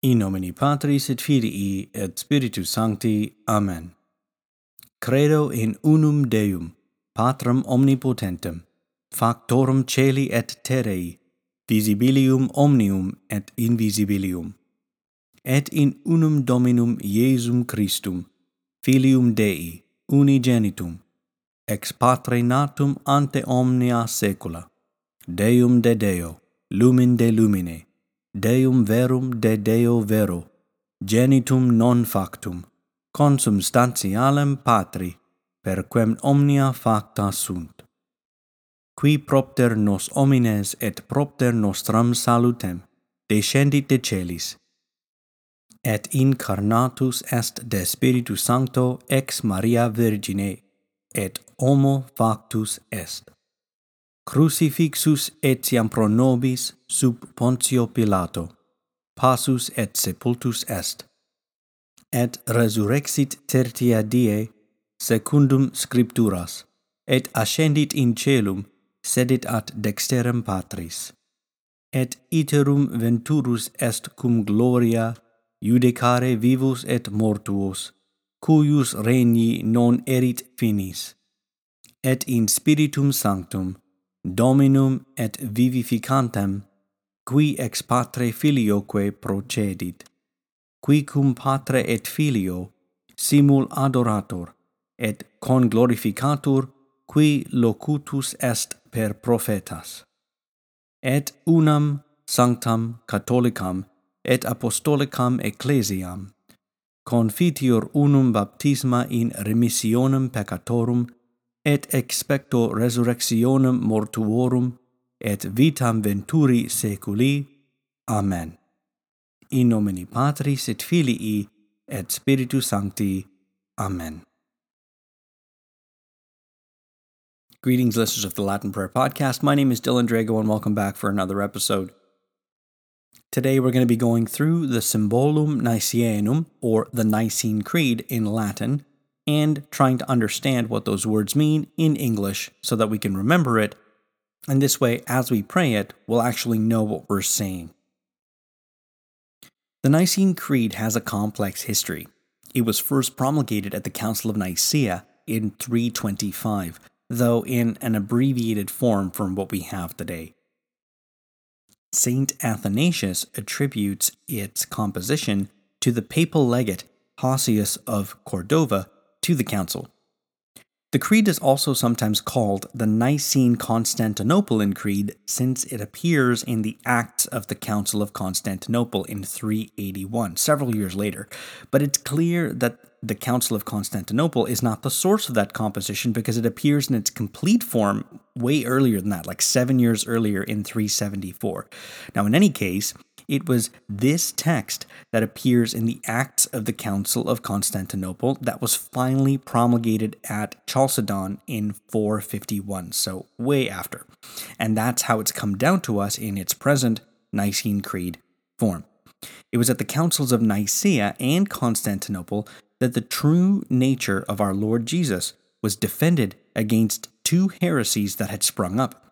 In nomine Patris et Filii et Spiritus Sancti. Amen. Credo in unum Deum, Patrem omnipotentem, factorum celi et terrei, visibilium omnium et invisibilium, et in unum Dominum Iesum Christum, filium Dei, unigenitum, ex patre natum ante omnia saecula, Deum de Deo, lumen de lumine Deum verum de Deo vero, genitum non factum, consubstantialem patri, per quem omnia facta sunt. Qui propter nos homines et propter nostram salutem, descendit de celis, et incarnatus est de Spiritu Sancto ex Maria Virgine, et homo factus est crucifixus etiam pro nobis sub Pontio Pilato, passus et sepultus est, et resurrexit tertia die secundum scripturas, et ascendit in celum, sedit ad dexterem patris. Et iterum venturus est cum gloria judicare vivus et mortuos, cuius regni non erit finis. Et in spiritum sanctum, Dominum et vivificantem, qui ex patre filioque procedit, qui cum patre et filio simul adorator, et conglorificatur, qui locutus est per profetas. Et unam sanctam catholicam et apostolicam ecclesiam, confitior unum baptisma in remissionem peccatorum et expecto resurrectionem mortuorum et vitam venturi seculi. Amen. In nomine Patris et Filii et Spiritus Sancti. Amen. Greetings, listeners of the Latin Prayer Podcast. My name is Dylan Drago, and welcome back for another episode. Today, we're going to be going through the Symbolum Nicaeanum, or the Nicene Creed in Latin, and trying to understand what those words mean in English so that we can remember it. And this way, as we pray it, we'll actually know what we're saying. The Nicene Creed has a complex history. It was first promulgated at the Council of Nicaea in 325, though in an abbreviated form from what we have today. Saint Athanasius attributes its composition to the papal legate Hosius of Cordova to the council. The creed is also sometimes called the Nicene Constantinopolitan Creed since it appears in the Acts of the Council of Constantinople in 381, several years later. But it's clear that the Council of Constantinople is not the source of that composition because it appears in its complete form way earlier than that, like seven years earlier in 374. Now, in any case, it was this text that appears in the Acts of the Council of Constantinople that was finally promulgated at Chalcedon in 451, so way after. And that's how it's come down to us in its present Nicene Creed form. It was at the councils of Nicaea and Constantinople that the true nature of our Lord Jesus was defended against two heresies that had sprung up.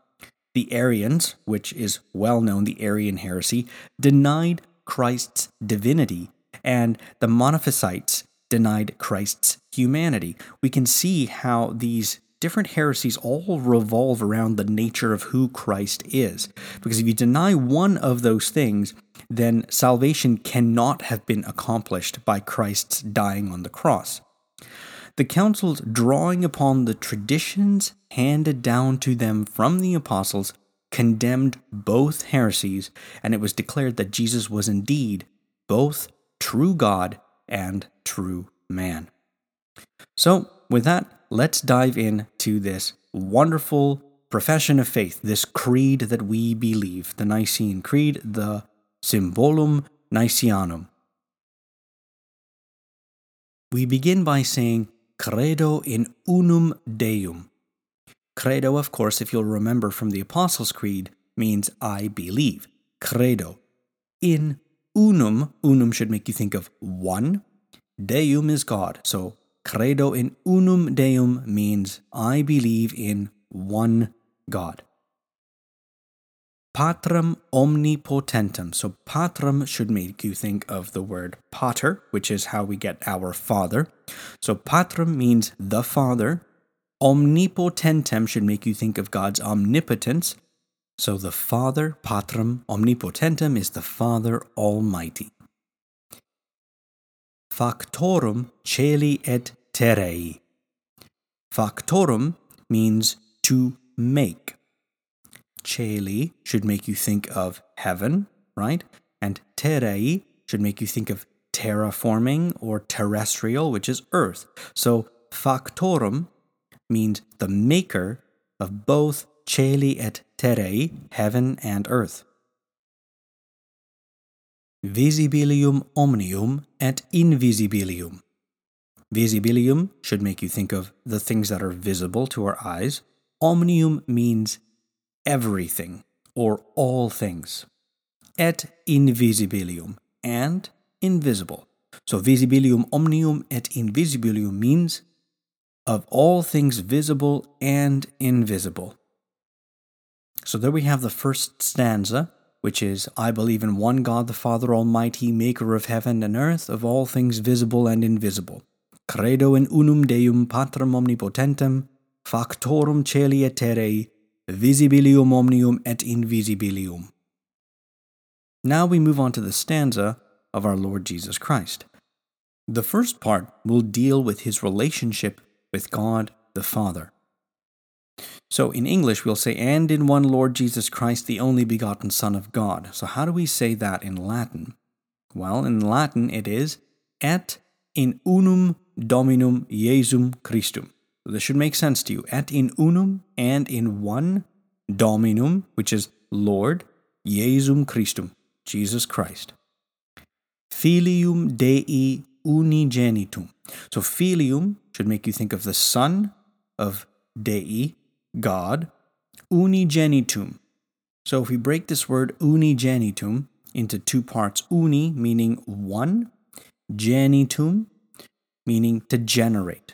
The Arians, which is well known, the Arian heresy, denied Christ's divinity, and the Monophysites denied Christ's humanity. We can see how these different heresies all revolve around the nature of who Christ is. Because if you deny one of those things, then salvation cannot have been accomplished by Christ's dying on the cross. The councils, drawing upon the traditions handed down to them from the apostles, condemned both heresies, and it was declared that Jesus was indeed both true God and true man. So, with that, let's dive into this wonderful profession of faith, this creed that we believe, the Nicene Creed, the Symbolum Nicaeanum. We begin by saying, Credo in unum Deum. Credo, of course, if you'll remember from the Apostles' Creed, means I believe. Credo. In unum, unum should make you think of one. Deum is God. So credo in unum Deum means I believe in one God. Patrem omnipotentem. So, patrum should make you think of the word pater, which is how we get our father. So, patrem means the father. Omnipotentem should make you think of God's omnipotence. So, the Father, patrem omnipotentem, is the Father Almighty. Factorum celi et terrei. Factorum means to make. Celi should make you think of heaven, right? And terrei should make you think of terraforming or terrestrial, which is earth. So factorum means the maker of both celi et terrei, heaven and earth. Visibilium omnium et invisibilium. Visibilium should make you think of the things that are visible to our eyes. Omnium means everything or all things. Et invisibilium and invisible. So visibilium omnium et invisibilium means of all things visible and invisible. So there we have the first stanza, which is I believe in one God the Father Almighty, maker of heaven and earth, of all things visible and invisible. Credo in unum Deum Patrem omnipotentem, factorum celi et terrae, visibilium omnium et invisibilium. Now we move on to the stanza of our Lord Jesus Christ. The first part will deal with his relationship with God the Father. So in English, we'll say, and in one Lord Jesus Christ, the only begotten Son of God. So how do we say that in Latin? Well, in Latin, it is et in unum Dominum Jesum Christum. So This should make sense to you. Et in unum and in one Dominum, which is Lord, Jesum Christum, Jesus Christ. Filium Dei unigenitum. So filium should make you think of the Son of Dei, God, unigenitum. So if we break this word unigenitum into two parts, uni meaning one, genitum meaning to generate.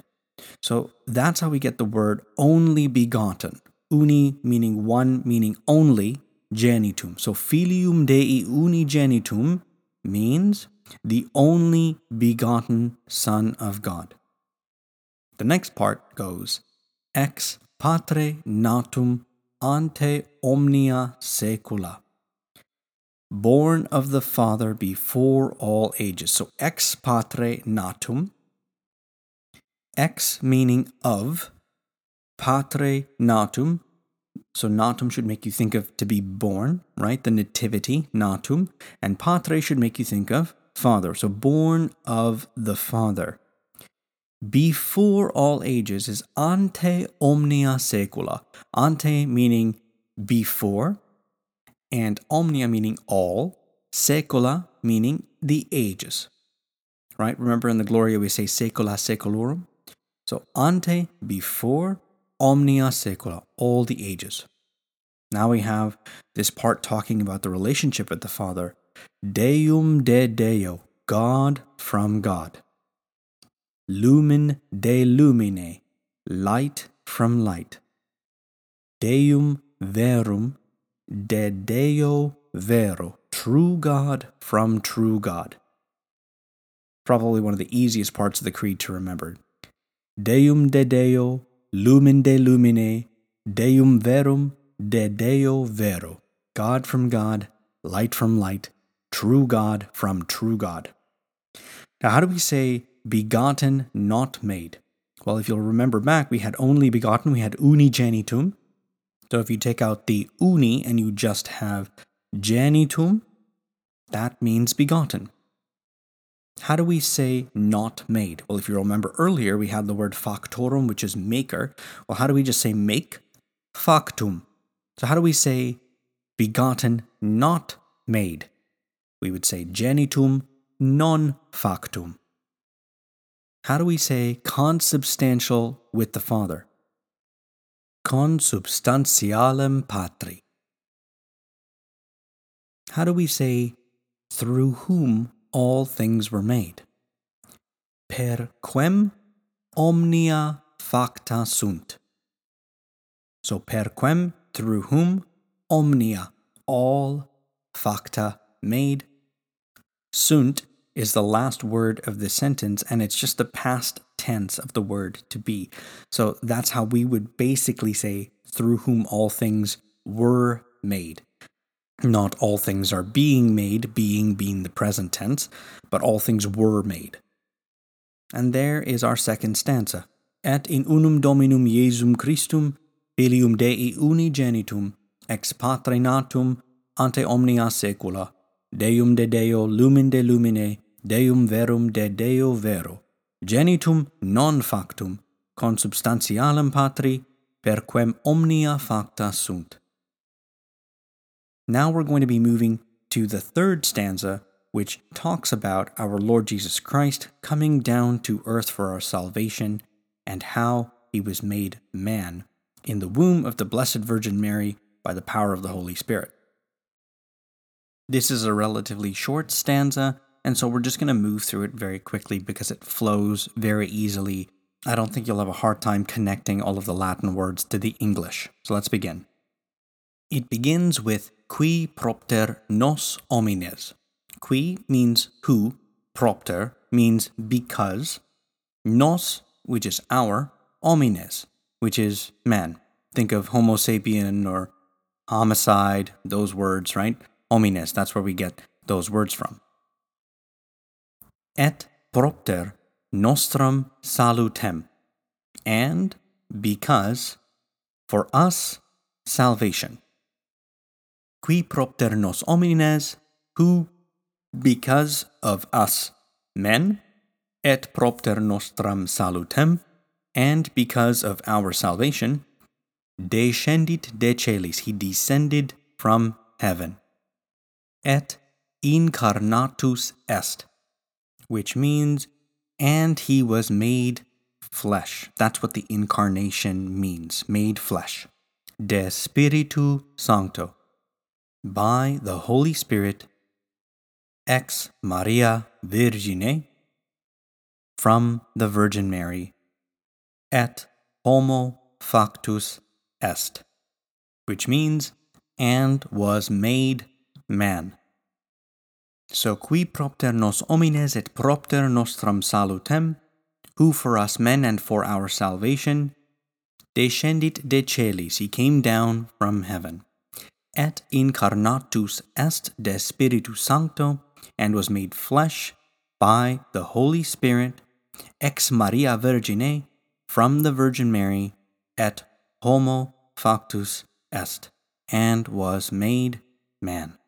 So that's how we get the word only begotten. Uni meaning one, meaning only, genitum. So filium Dei unigenitum means the only begotten Son of God. The next part goes ex patre natum ante omnia saecula. Born of the Father before all ages. So ex patre natum Ex meaning of, patre natum. So natum should make you think of to be born, right? The nativity, natum. And patre should make you think of father. So born of the Father. Before all ages is ante omnia saecula. Ante meaning before, and omnia meaning all, saecula meaning the ages. Right? Remember in the Gloria we say saecula saeculorum? So ante, before, omnia saecula, all the ages. Now we have this part talking about the relationship with the Father. Deum de Deo, God from God. Lumen de lumine, light from light. Deum verum, de Deo vero, true God from true God. Probably one of the easiest parts of the creed to remember. Deum de Deo, lumen de lumine, Deum verum, de Deo vero. God from God, light from light, true God from true God. Now, how do we say begotten, not made? Well, if you'll remember back, we had only begotten, we had unigenitum. So if you take out the uni and you just have genitum, that means begotten. How do we say not made? Well, if you remember earlier, we had the word factorum, which is maker. Well, how do we just say make? Factum. So, how do we say begotten, not made? We would say genitum non factum. How do we say consubstantial with the Father? Consubstantialem patri. How do we say through whom all things were made. Per quem omnia facta sunt. So per quem, through whom, omnia, all, facta, made. Sunt is the last word of the sentence, and it's just the past tense of the word to be. So that's how we would basically say, through whom all things were made. Not all things are being made, being being the present tense, but all things were made. And there is our second stanza. Et in unum Dominum Iesum Christum, filium Dei unigenitum, ex patre natum ante omnia saecula, Deum de Deo lumen de lumine, Deum verum de Deo vero, genitum non factum, consubstantialem patri, per quem omnia facta sunt. Now we're going to be moving to the third stanza, which talks about our Lord Jesus Christ coming down to earth for our salvation and how he was made man in the womb of the Blessed Virgin Mary by the power of the Holy Spirit. This is a relatively short stanza, and so we're just going to move through it very quickly because it flows very easily. I don't think you'll have a hard time connecting all of the Latin words to the English. So let's begin. It begins with qui propter nos homines. Qui means who, propter means because, nos, which is our, homines, which is man. Think of Homo sapien or homicide, those words, right? homines. That's where we get those words from. et propter nostrum salutem, and because for us salvation. Qui propter nos homines, who because of us men, et propter nostram salutem, and because of our salvation, descendit de celis, he descended from heaven. Et incarnatus est, which means, and he was made flesh. That's what the incarnation means, made flesh. De Spiritu Sancto, by the Holy Spirit, ex Maria Virgine, from the Virgin Mary, et homo factus est, which means, and was made man. So qui propter nos homines et propter nostrum salutem, who for us men and for our salvation, descendit de celis, he came down from heaven, et incarnatus est de Spiritu Sancto, and was made flesh by the Holy Spirit, ex Maria Virgine, from the Virgin Mary, et homo factus est, and was made man.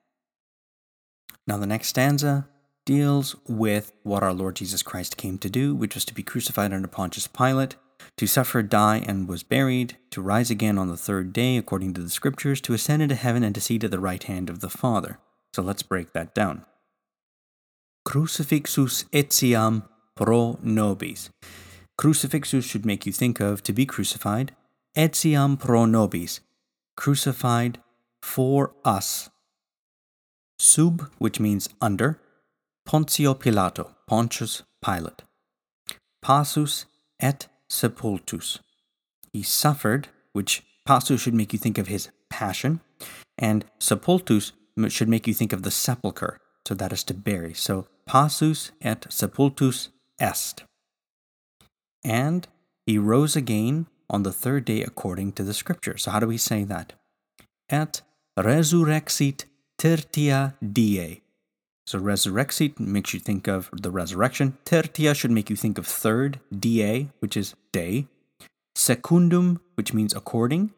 Now, the next stanza deals with what our Lord Jesus Christ came to do, which was to be crucified under Pontius Pilate, to suffer, die, and was buried, to rise again on the third day, according to the Scriptures, to ascend into heaven, and to seat at the right hand of the Father. So let's break that down. Crucifixus etiam pro nobis. Crucifixus should make you think of to be crucified, etiam pro nobis, crucified for us sub, which means under, Pontio Pilato, Pontius Pilate. Passus et sepultus. He suffered, which passus should make you think of his passion, and sepultus should make you think of the sepulchre, so that is to bury. So passus et sepultus est. And he rose again on the third day according to the scripture. So how do we say that? Et resurrexit tertia die. So resurrexit makes you think of the resurrection. Tertia should make you think of third, die, which is day. Secundum, which means according.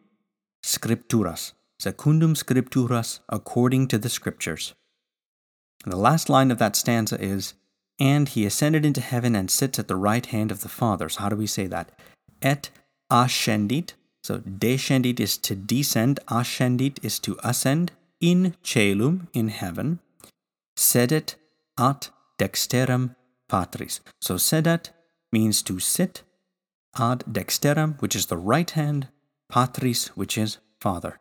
Scripturas. Secundum scripturas, according to the scriptures. And the last line of that stanza is, And he ascended into heaven and sits at the right hand of the Father. So how do we say that? Et ascendit. So descendit is to descend, ascendit is to ascend in celum, in heaven, sedet ad dexteram patris. So sedet means to sit, ad dexteram, which is the right hand, patris, which is father.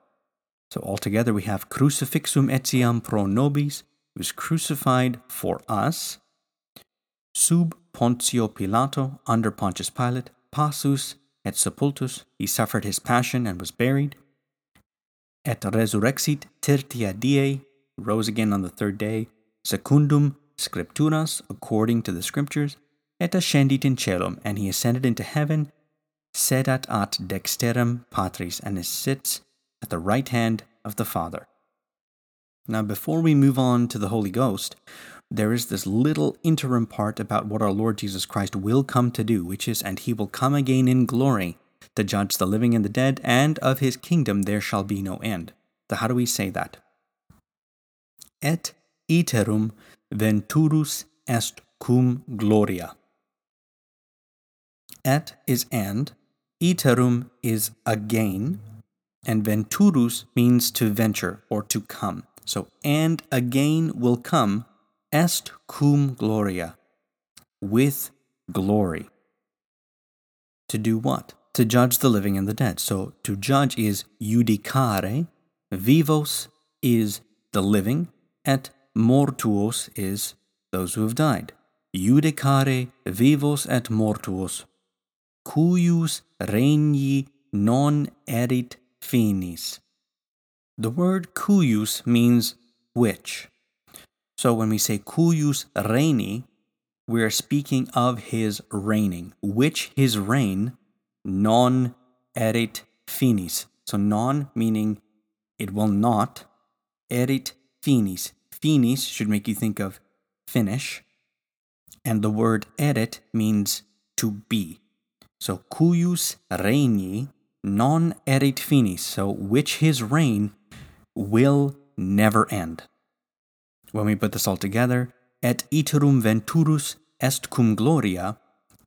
So altogether we have crucifixum etiam pro nobis, was crucified for us, sub Pontio Pilato, under Pontius Pilate, passus et sepultus, he suffered his passion and was buried, et resurrexit tertia die, rose again on the third day, secundum scripturas, according to the scriptures, et ascendit in celum, and he ascended into heaven, sedat at dexterum patris, and he sits at the right hand of the Father. Now, before we move on to the Holy Ghost, there is this little interim part about what our Lord Jesus Christ will come to do, which is, and he will come again in glory to judge the living and the dead, and of his kingdom there shall be no end. So, how do we say that? Et iterum venturus est cum gloria. Et is and, iterum is again, and venturus means to venture or to come. So, and again will come, est cum gloria, with glory. To do what? To judge the living and the dead. So, to judge is judicare, vivos is the living, et mortuos is those who have died. Judicare vivos et mortuos, cuius regni non erit finis. The word cuius means which. So when we say cuius regni, we are speaking of his reigning, which his reign non erit finis. So non meaning it will not, erit finis. Finis should make you think of finish, and the word erit means to be. So cuius regni non erit finis, so which his reign will never end. When we put this all together, et iterum venturus est cum gloria,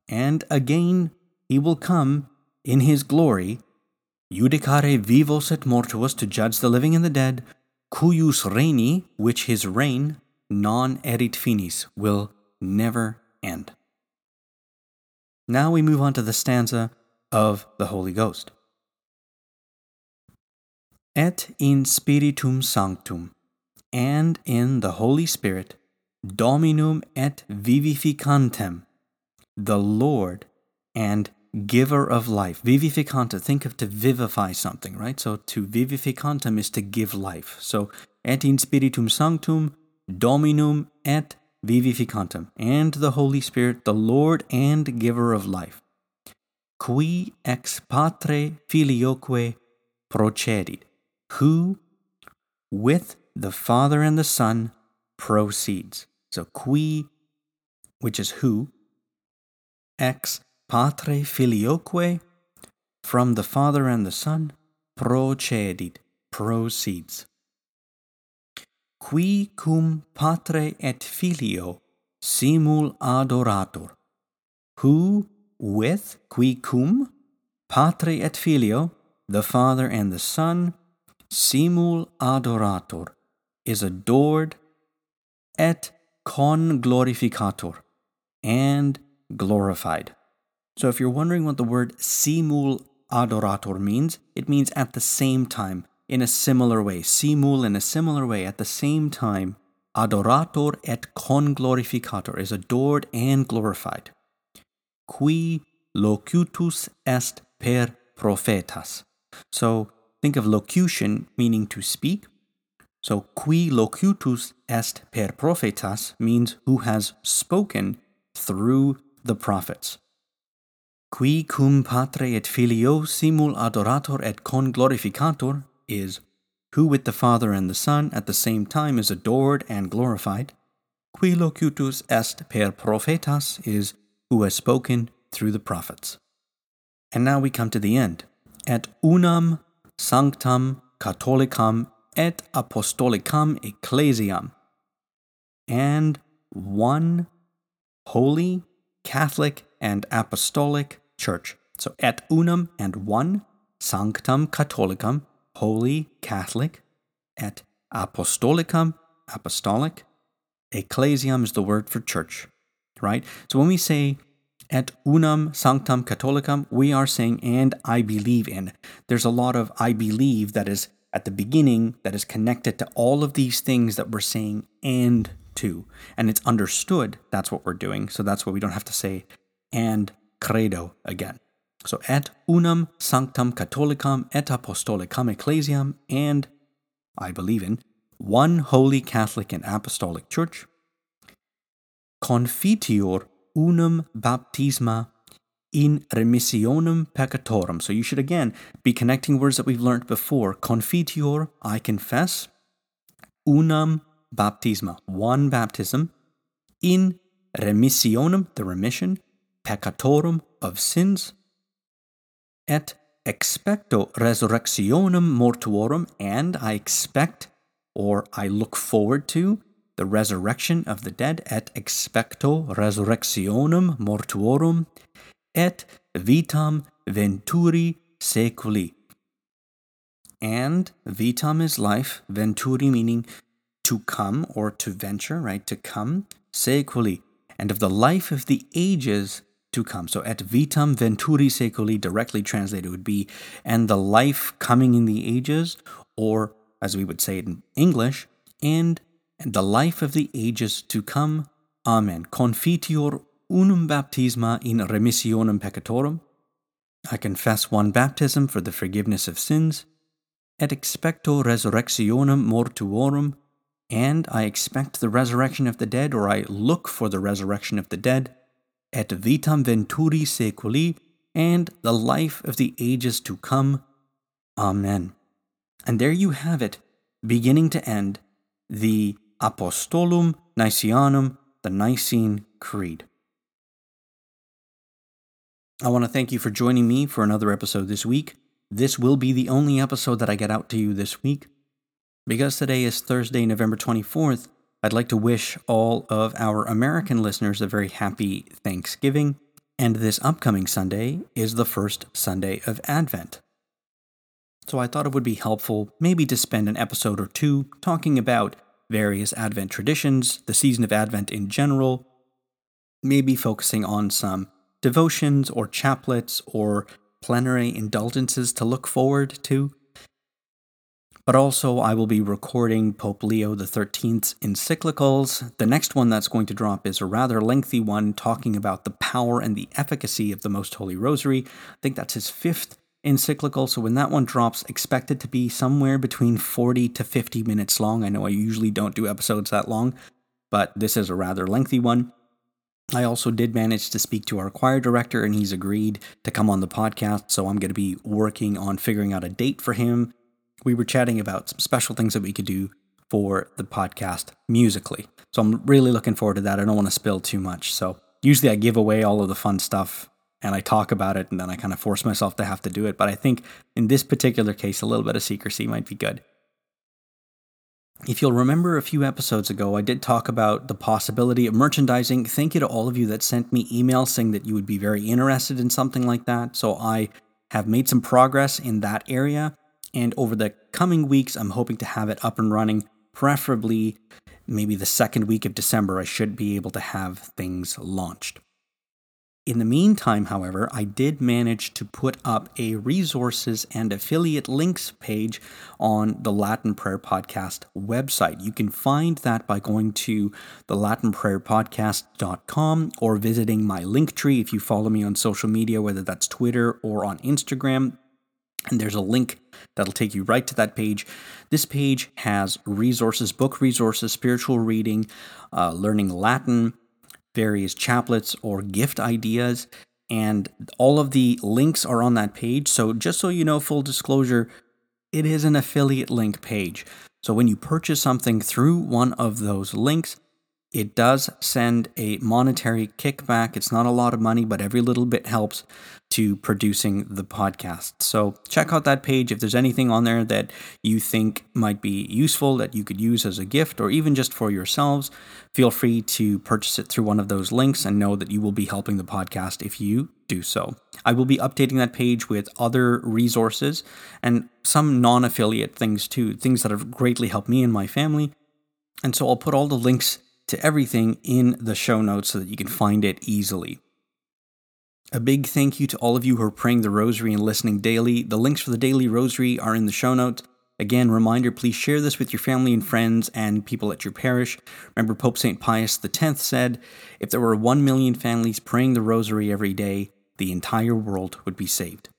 and again he will come in his glory, judicare vivos et mortuos to judge the living and the dead, cuius regni, which his reign, non erit finis, will never end. Now we move on to the stanza of the Holy Ghost. Et in Spiritum Sanctum, and in the Holy Spirit, Dominum et vivificantem, the Lord and giver of life. Vivificanta, think of to vivify something, right? So to vivificantem is to give life. So et in Spiritum Sanctum, Dominum et vivificantem, and the Holy Spirit, the Lord and giver of life. Qui ex patre filioque procedit who with the Father and the Son proceeds. So qui, which is who, ex patre filioque, from the Father and the Son, procedit, proceeds. Qui cum patre et filio simul adorator, who with qui cum patre et filio, the Father and the Son, simul adorator is adored et con glorificator and glorified. So if you're wondering what the word simul adorator means, it means at the same time, in a similar way. Simul in a similar way, at the same time, adorator et con glorificator is adored and glorified. Qui locutus est per prophetas. So Think of locution meaning to speak. So, qui locutus est per prophetas means who has spoken through the prophets. Qui cum patre et filio simul adorator et con glorificator is who with the Father and the Son at the same time is adored and glorified. Qui locutus est per prophetas is who has spoken through the prophets. And now we come to the end. Et unam sanctam catholicam et apostolicam ecclesiam, and one holy, Catholic, and apostolic church. So et unum and one, sanctum catholicam, holy, Catholic, et apostolicam, apostolic. Ecclesiam is the word for church, right? So when we say et unam sanctam catholicam, we are saying, and I believe in. There's a lot of I believe that is at the beginning that is connected to all of these things that we're saying and And it's understood that's what we're doing. So that's why we don't have to say and credo again. So et unam sanctam catholicam et apostolicam ecclesiam, and I believe in one holy Catholic and apostolic church. Confitior unum baptisma in remissionem peccatorum. So you should again be connecting words that we've learned before. Confitior, I confess. Unam baptisma, one baptism. In remissionem, the remission, peccatorum, of sins. Et expecto resurrectionem mortuorum, and I expect or I look forward to the resurrection of the dead. Et expecto resurrectionem mortuorum et vitam venturi seculi. And vitam is life, venturi meaning to come or to venture, right? To come, seculi, and of the life of the ages to come. So et vitam venturi seculi directly translated would be and the life coming in the ages, or as we would say it in English, and the life of the ages to come. Amen. Confitior unum baptisma in remissionem peccatorum. I confess one baptism for the forgiveness of sins, et expecto resurrectionem mortuorum, and I expect the resurrection of the dead, or I look for the resurrection of the dead, et vitam venturi seculi, and the life of the ages to come. Amen. And there you have it, beginning to end, the Apostolum Nicaeanum, the Nicene Creed. I want to thank you for joining me for another episode this week. This will be the only episode that I get out to you this week. Because today is Thursday, November 24th, I'd like to wish all of our American listeners a very happy Thanksgiving. And this upcoming Sunday is the first Sunday of Advent. So I thought it would be helpful maybe to spend an episode or two talking about various Advent traditions, the season of Advent in general, maybe focusing on some devotions or chaplets or plenary indulgences to look forward to. But also, I will be recording Pope Leo XIII's encyclicals. The next one that's going to drop is a rather lengthy one talking about the power and the efficacy of the Most Holy Rosary. I think that's his fifth encyclical, so when that one drops, expect it to be somewhere between 40 to 50 minutes long. I know I usually don't do episodes that long, but this is a rather lengthy one. I also did manage to speak to our choir director, and he's agreed to come on the podcast. So I'm going to be working on figuring out a date for him. We were chatting about some special things that we could do for the podcast musically. So I'm really looking forward to that. I don't want to spill too much. So usually I give away all of the fun stuff and I talk about it and then I kind of force myself to have to do it. But I think in this particular case, a little bit of secrecy might be good. If you'll remember a few episodes ago, I did talk about the possibility of merchandising. Thank you to all of you that sent me emails saying that you would be very interested in something like that. So I have made some progress in that area. And over the coming weeks, I'm hoping to have it up and running, preferably maybe the second week of December. I should be able to have things launched. In the meantime, however, I did manage to put up a resources and affiliate links page on the Latin Prayer Podcast website. You can find that by going to the latinprayerpodcast.com or visiting my link tree if you follow me on social media, whether that's Twitter or on Instagram. And there's a link that'll take you right to that page. This page has resources, book resources, spiritual reading, uh, learning Latin, various chaplets or gift ideas. And all of the links are on that page. So, just so you know, full disclosure, it is an affiliate link page. So, when you purchase something through one of those links, it does send a monetary kickback. It's not a lot of money, but every little bit helps to producing the podcast. So check out that page if there's anything on there that you think might be useful that you could use as a gift or even just for yourselves. Feel free to purchase it through one of those links and know that you will be helping the podcast if you do so. I will be updating that page with other resources and some non affiliate things too, things that have greatly helped me and my family. And so I'll put all the links to everything in the show notes so that you can find it easily. A big thank you to all of you who are praying the rosary and listening daily. The links for the daily rosary are in the show notes. Again, reminder please share this with your family and friends and people at your parish. Remember, Pope St. Pius X said, If there were 1 million families praying the rosary every day, the entire world would be saved.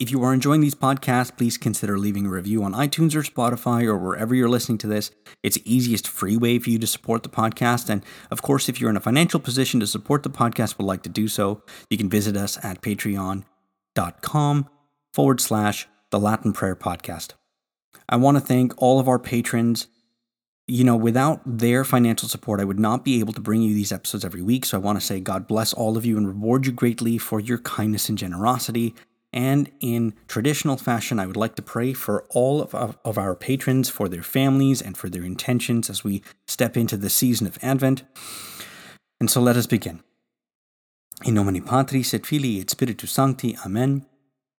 If you are enjoying these podcasts, please consider leaving a review on iTunes or Spotify or wherever you're listening to this. It's the easiest free way for you to support the podcast. And of course, if you're in a financial position to support the podcast, would like to do so, you can visit us at patreon.com forward slash the Latin Prayer Podcast. I want to thank all of our patrons. You know, without their financial support, I would not be able to bring you these episodes every week. So I want to say God bless all of you and reward you greatly for your kindness and generosity. And in traditional fashion, I would like to pray for all of, of, our patrons, for their families, and for their intentions as we step into the season of Advent. And so let us begin. In nomine Patris et Filii et Spiritus Sancti. Amen.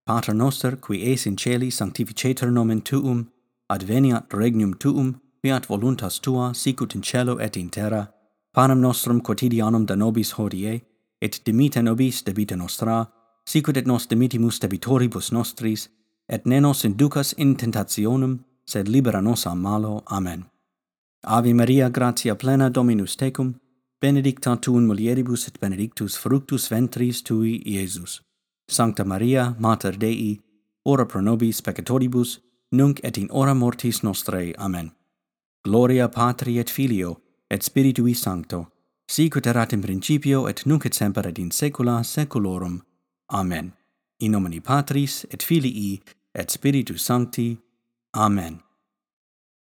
Pater noster, qui es in celi, sanctificetur nomen tuum, adveniat regnum tuum, fiat voluntas tua, sicut in cielo et in terra. Panem nostrum quotidianum da nobis hodie, et dimita nobis debita nostra, sicut et nos dimittimus debitoribus nostris, et ne nos inducas in tentationem, sed libera nos a malo. Amen. Ave Maria, gratia plena Dominus tecum, benedicta tu in mulieribus et benedictus fructus ventris tui, Iesus. Sancta Maria, Mater Dei, ora pro nobis peccatoribus, nunc et in hora mortis nostrae. Amen. Gloria Patri et Filio et Spiritui Sancto, sicut erat in principio et nunc et semper et in saecula saeculorum. Amen. In nomine Patris et Filii et Spiritus Sancti. Amen.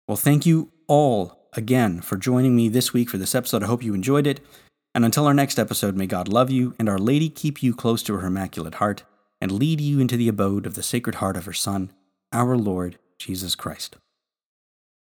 Well, thank you all again for joining me this week for this episode. I hope you enjoyed it. And until our next episode, may God love you and Our Lady keep you close to her Immaculate Heart and lead you into the abode of the Sacred Heart of her Son, our Lord Jesus Christ.